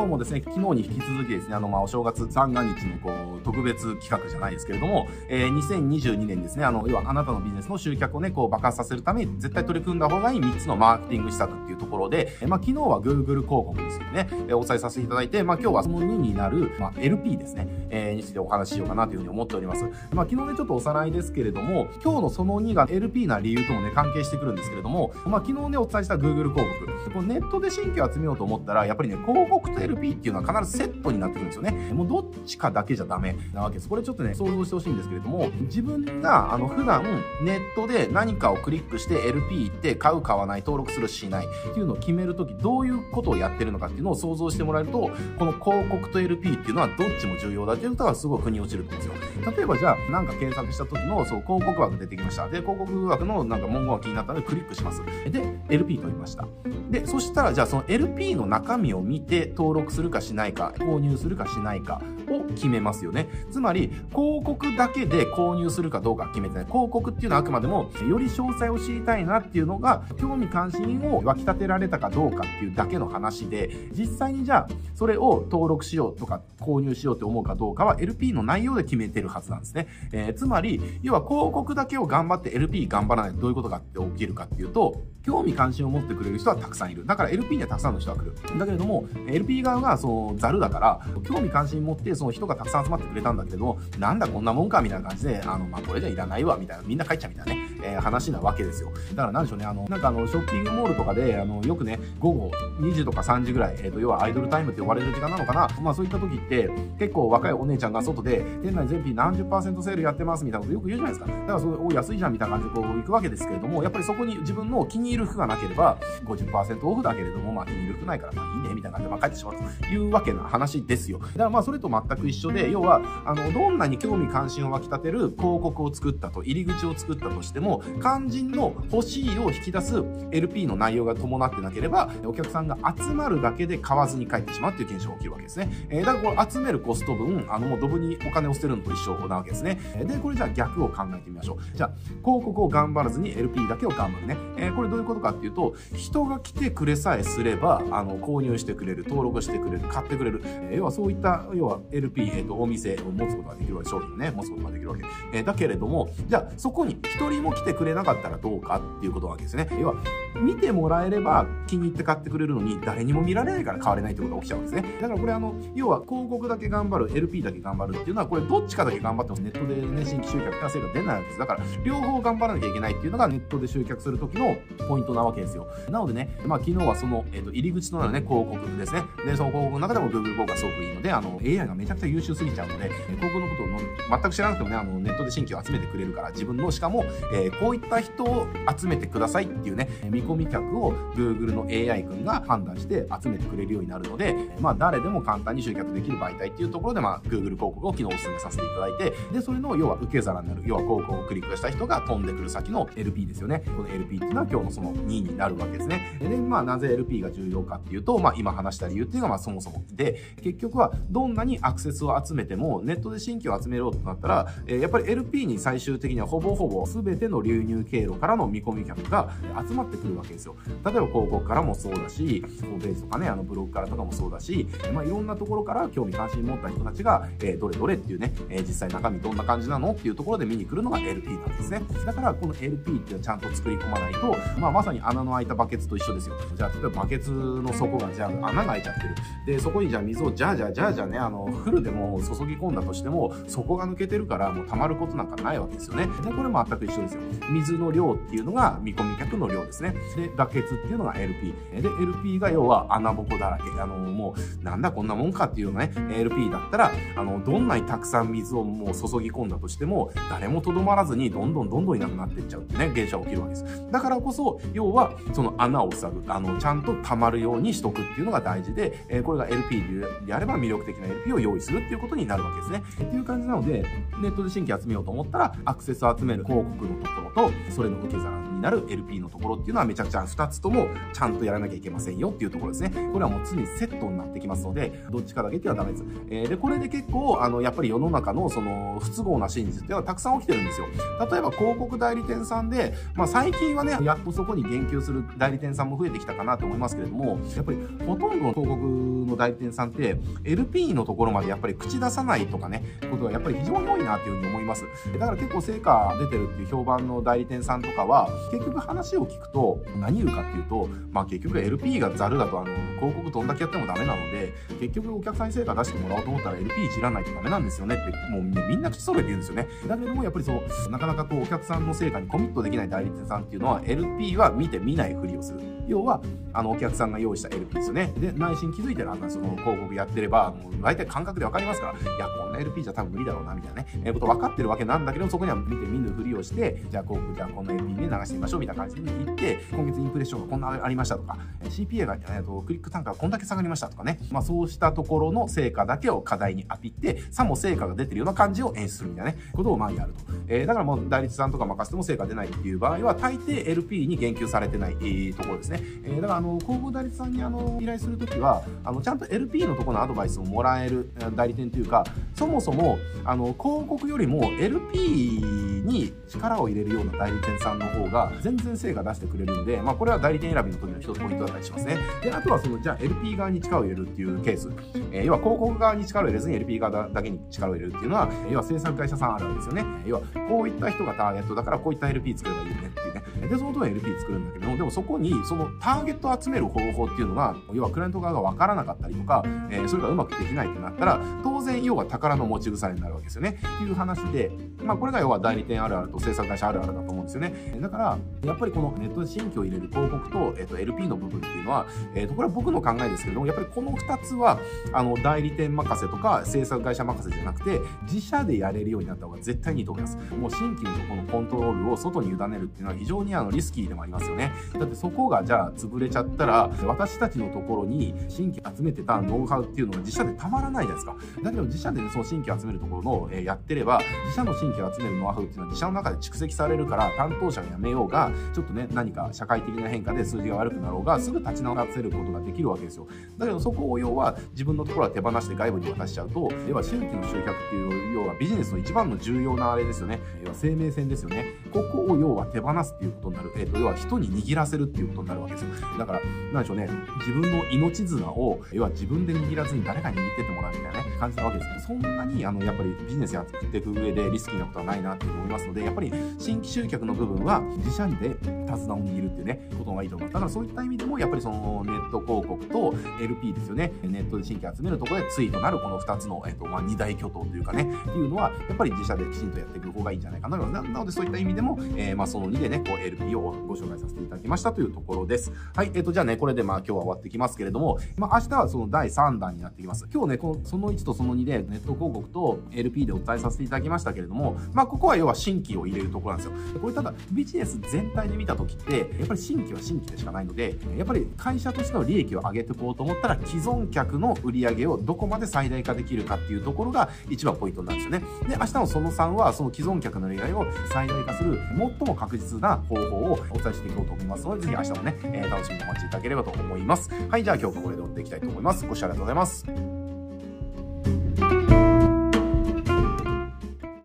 今日もですね、昨日に引き続きですね、あの、まあ、お正月三が日のこう、特別企画じゃないですけれども、えー、2022年ですね、あの、要はあなたのビジネスの集客をね、こう爆発させるために絶対取り組んだ方がいい3つのマーケティング施策っていうところで、えー、まあ、昨日は Google 広告についてね、えー、お伝えさせていただいて、まあ、今日はその2になる、まあ、LP ですね、えー、についてお話ししようかなというふうに思っております。まあ、昨日ね、ちょっとおさらいですけれども、今日のその2が LP な理由ともね、関係してくるんですけれども、まあ、昨日ね、お伝えした Google 広告。こネットで新規を集めようと思ったら、やっぱりね、広告と LP っていうのは必ずセットになってくるんですよね。もうどっちかだけじゃダメなわけです。これちょっとね、想像してほしいんですけれども、自分が、あの、普段ネットで何かをクリックして LP 行って買う、買わない、登録する、しないっていうのを決めるとき、どういうことをやってるのかっていうのを想像してもらえると、この広告と LP っていうのはどっちも重要だっていうことがすごい腑に落ちるんですよ。例えばじゃあ、なんか検索した時の、そう、広告枠出てきました。で、広告枠のなんか文言が気になったのでクリックします。で、LP 取りました。で、そしたら、じゃあその LP の中身を見て登録するかしないか、購入するかしないかを決めますよね。つまり、広告だけで購入するかどうか決めてない。広告っていうのはあくまでも、より詳細を知りたいなっていうのが、興味関心を湧き立てられたかどうかっていうだけの話で、実際にじゃあ、それを登録しようとか、購入しようって思うかどうかは LP の内容で決めてるはずなんですね。えー、つまり、要は広告だけを頑張って LP 頑張らないとどういうことがって起きるかっていうと、興味関心を持ってくれる人はたくさんいる。だから LP にはたくさんの人が来る。だけれども、LP 側がそのザルだから、興味関心持ってその人がたくさん集まってくれたんだけど、なんだこんなもんかみたいな感じで、あの、まあ、これじゃいらないわ、みたいな、みんな帰っちゃうみたいなね、えー、話なわけですよ。だからなんでしょうね、あの、なんかあの、ショッピングモールとかで、あの、よくね、午後2時とか3時ぐらい、えっ、ー、と、要はアイドルタイムって呼ばれる時間なのかな。まあそういった時って、結構若いお姉ちゃんが外で、店内全品何十パーセントセールやってますみたいなことよく言うじゃないですか。だからそれ、お安いじゃんみたいな感じでこう行くわけですけれども、やっぱりそこに自分の気に入る服がなければ、50%オフだけれども、まあ気に入る服ないから、まあいいね、みたいな感じで、まあ帰ってしまうというわけな話ですよ。だからまあそれと全全く一緒で、要は、あの、どんなに興味関心を湧き立てる広告を作ったと、入り口を作ったとしても、肝心の欲しいを引き出す LP の内容が伴ってなければ、お客さんが集まるだけで買わずに帰ってしまうっていう現象が起きるわけですね。えー、だからこれ集めるコスト分、あの、もうドブにお金を捨てるのと一緒なわけですね。で、これじゃあ逆を考えてみましょう。じゃあ、広告を頑張らずに LP だけを頑張るね。えー、これどういうことかっていうと、人が来てくれさえすれば、あの、購入してくれる、登録してくれる、買ってくれる。えー、要はそういった、要は LP、えっ、ー、と、お店を持つことができるわけ、商品ね、持つことができるわけ。えー、だけれども、じゃあ、そこに一人も来てくれなかったらどうかっていうことなわけですね。要は、見てもらえれば気に入って買ってくれるのに、誰にも見られないから買われないってことが起きちゃうんですね。だからこれあの、要は広告だけ頑張る、LP だけ頑張るっていうのは、これどっちかだけ頑張ってもネットでね、新規集客達成が出ないわけです。だから、両方頑張らなきゃいけないっていうのがネットで集客する時のポイントなわけですよ。なのでね、まあ昨日はその、え、ー、と、入り口となるね、広告ですね。で、その広告の中でも Google 広告がすごくいいので、あの、AI がめちゃくちゃ優秀すぎちゃうので、広告のことを全く知らなくてもね、あの、ネットで新規を集めてくれるから、自分の、しかも、えー、こういった人を集めてくださいっていうね、見込み客を Google の AI 君が判断して集めてくれるようになるので、まあ誰でも簡単に集客できる媒体っていうところで、まあ Google 広告を昨日お勧めさせていただいて、で、それの要は受け皿になる、要は広告をクリックした人が飛んでくる先の LP ですよね。この LP っていうのは今日のその2位になるわけですね。で、まあなぜ LP が重要かっていうと、まあ今話した理由っていうのはまあそもそもで、結局はどんなにアクセスを集めても、ネットで新規を集めようとなったら、えー、やっぱり LP に最終的にはほぼほぼ全ての流入経路からの見込み客が集まってくるわけですわけですよ。例えば広告からもそうだし、ホームページとかね、あのブログからとかもそうだし、まあいろんなところから興味関心持った人たちが、えー、どれどれっていうね、えー、実際中身どんな感じなのっていうところで見に来るのが LP なんですね。だからこの LP っていうのはちゃんと作り込まないと、まあまさに穴の開いたバケツと一緒ですよ。じゃあ例えばバケツの底がじゃあ穴が開いちゃってる。で、そこにじゃあ水をじゃあじゃあじゃあじゃあね、あの、フルでも注ぎ込んだとしても、底が抜けてるからもう溜まることなんかないわけですよね。で、これも全く一緒ですよ。水の量っていうのが見込み客の量ですね。で、バケツっていうのが LP。で、LP が要は穴ぼこだらけ。あの、もう、なんだこんなもんかっていうのね、LP だったら、あの、どんなにたくさん水をもう注ぎ込んだとしても、誰もとどまらずにどんどんどんどんいなくなっていっちゃうってね、現象起きるわけです。だからこそ、要は、その穴を塞ぐ、あの、ちゃんと溜まるようにしとくっていうのが大事で、えー、これが LP であれば魅力的な LP を用意するっていうことになるわけですね。っていう感じなので、ネットで新規集めようと思ったら、アクセスを集める広告のところと、それの受け皿になる LP のところっていうのはめちゃくちゃ2つともちゃんとやらなきゃいけませんよっていうところですね。これはもう常にセットになってきますので、どっちかだけっていうのはダメです。えー、で、これで結構、あの、やっぱり世の中のその不都合な真実っていうのはたくさん起きてるんですよ。例えば広告代理店さんで、まあ最近はね、やっとそこに言及する代理店さんも増えてきたかなと思いますけれども、やっぱりほとんどの広告の代理店さんって、LP のところまでやっぱり口出さないとかね、ことがやっぱり非常に多いなっていうふうに思います。だから結構成果出てるっていう評判の代理店さんとかは、結局話を聞くと、何言うかっていうと、まあ結局 LP がザルだとあの、広告どんだけやってもダメなので、結局お客さんに成果出してもらおうと思ったら LP いじらないとダメなんですよねって、もうみんな口揃えて言うんですよね。だけどもやっぱりそう、なかなかこうお客さんの成果にコミットできない代理店さんっていうのは LP は見て見ないふりをする。要は、あの、お客さんが用意した LP ですよね。で、内心気づいてるあんなその広告やってれば、もう大体感覚でわかりますから、いや、こんな LP じゃ多分無理だろうな、みたいなね、えー、こと分かってるわけなんだけど、そこには見て見ぬふりをして、じゃあ広告、じゃあこんな LP で流してみましょう、みたいな感じで言って、今月インプレッションがこんなありましたとか、CPA が、えー、とクリック単価がこんだけ下がりましたとかね、まあそうしたところの成果だけを課題にアピって、さも成果が出てるような感じを演出するみたいなね、ことをまあやると。えー、だからもう代理店さんとか任せても成果出ないっていう場合は、大抵 LP に言及されてない、えー、ところですね。えー、だからあの、広報代理さんにあの依頼するときは、あの、ちゃんと LP のところのアドバイスをもらえる代理店というか、そもそも、あの、広告よりも LP に力を入れるような代理店さんの方が全然成果出してくれるで、まあ、これは代理店選びの時の一つポイントだったりしますね。で、あとはその、じゃあ LP 側に力を入れるっていうケース。えー、要は広告側に力を入れずに LP 側だけに力を入れるっていうのは、要は生産会社さんあるわけですよね。要は、こういった人がターゲットだからこういった LP 作ればいいよねいうね。で、その通り LP 作るんだけども、でもそこに、そのターゲットを集める方法っていうのが、要はクライアント側がわからなかったりとか、えー、それがうまくできないってなったら、当然要は宝の持ち腐れになるわけですよね。っていう話で、まあこれが要は代理店あるあると制作会社あるあるだと思うんですよね。だから、やっぱりこのネットで新規を入れる広告と、えっ、ー、と、LP の部分っていうのは、えっ、ー、と、これは僕の考えですけども、やっぱりこの2つは、あの、代理店任せとか制作会社任せじゃなくて、自社でやれるようになった方が絶対にいいと思います。もう新規のこのコントロールを外に委ねるっていうのは非常にあのリスキーでもありますよね。だってそこがじゃあ潰れちゃったら、私たちのところに新規集めてたノウハウっていうのが自社でたまらないじゃないですか。だけど自社で、ね、その新規集めるところの、え、やってれば、自社の新規集めるノウハウっていうのは自社の中で蓄積されるから、担当者が辞めようが、ちょっとね、何か社会的な変化で数字が悪くなろうが、すぐ立ち直らせることができるわけですよ。だけどそこを要は自分のところは手放して外部に渡しちゃうと、要は新規の集客っていう、要はビジネスの一番の重要なあれですよね。要は生命線ですよね。ここを要は手放すっていうことになる。えっ、ー、と、要は人に握らせるっていうことになるわけですよ。だから、なんでしょうね。自分の命綱を、要は自分で握らずに誰かに握ってってもらうみたいなね、感じなわけですけど、そんなに、あの、やっぱりビジネスやっていく上でリスキーなことはないなって思いますので、やっぱり新規集客の部分は自社で手綱を握るっていうね、ことがいいと思います。だからそういった意味でも、やっぱりそのネット広告と LP ですよね。ネットで新規集めるところで対となるこの2つの、えっと、まあ、二大巨頭というかね、っていうのは、やっぱり自社できちんとやっていく方がいいんじゃないかな。なのでそういった意味でも、えー、まあ、その2でね、こう LP をご紹介させていただきましたというところです。はい、えっと、じゃあね、これでまあ今日は終わってきますけれども、まあ明日はその第3弾になってきます。今日ね、このその1とその2でネット広告と LP でお伝えさせていただきましたけれども、まあここは要は新規を入れるところなんですよ。これただビジネス全体で見た時って、やっぱり新規は新規でしかないので、やっぱり会社としての利益を上げていこうと思ったら既存客の売り上げをどこまで最大化できるかっていうところが一番ポイントなんですよね。で、明日のその3はその既存客の売り上げを最大化する最も確実な方法をお伝えしていこうと思いますので、ぜひ明日もね、えー、楽しみにお待ちいただければればと思います。はい、じゃあ今日はこれで終わっていきたいと思います。ご視聴ありがとうございます。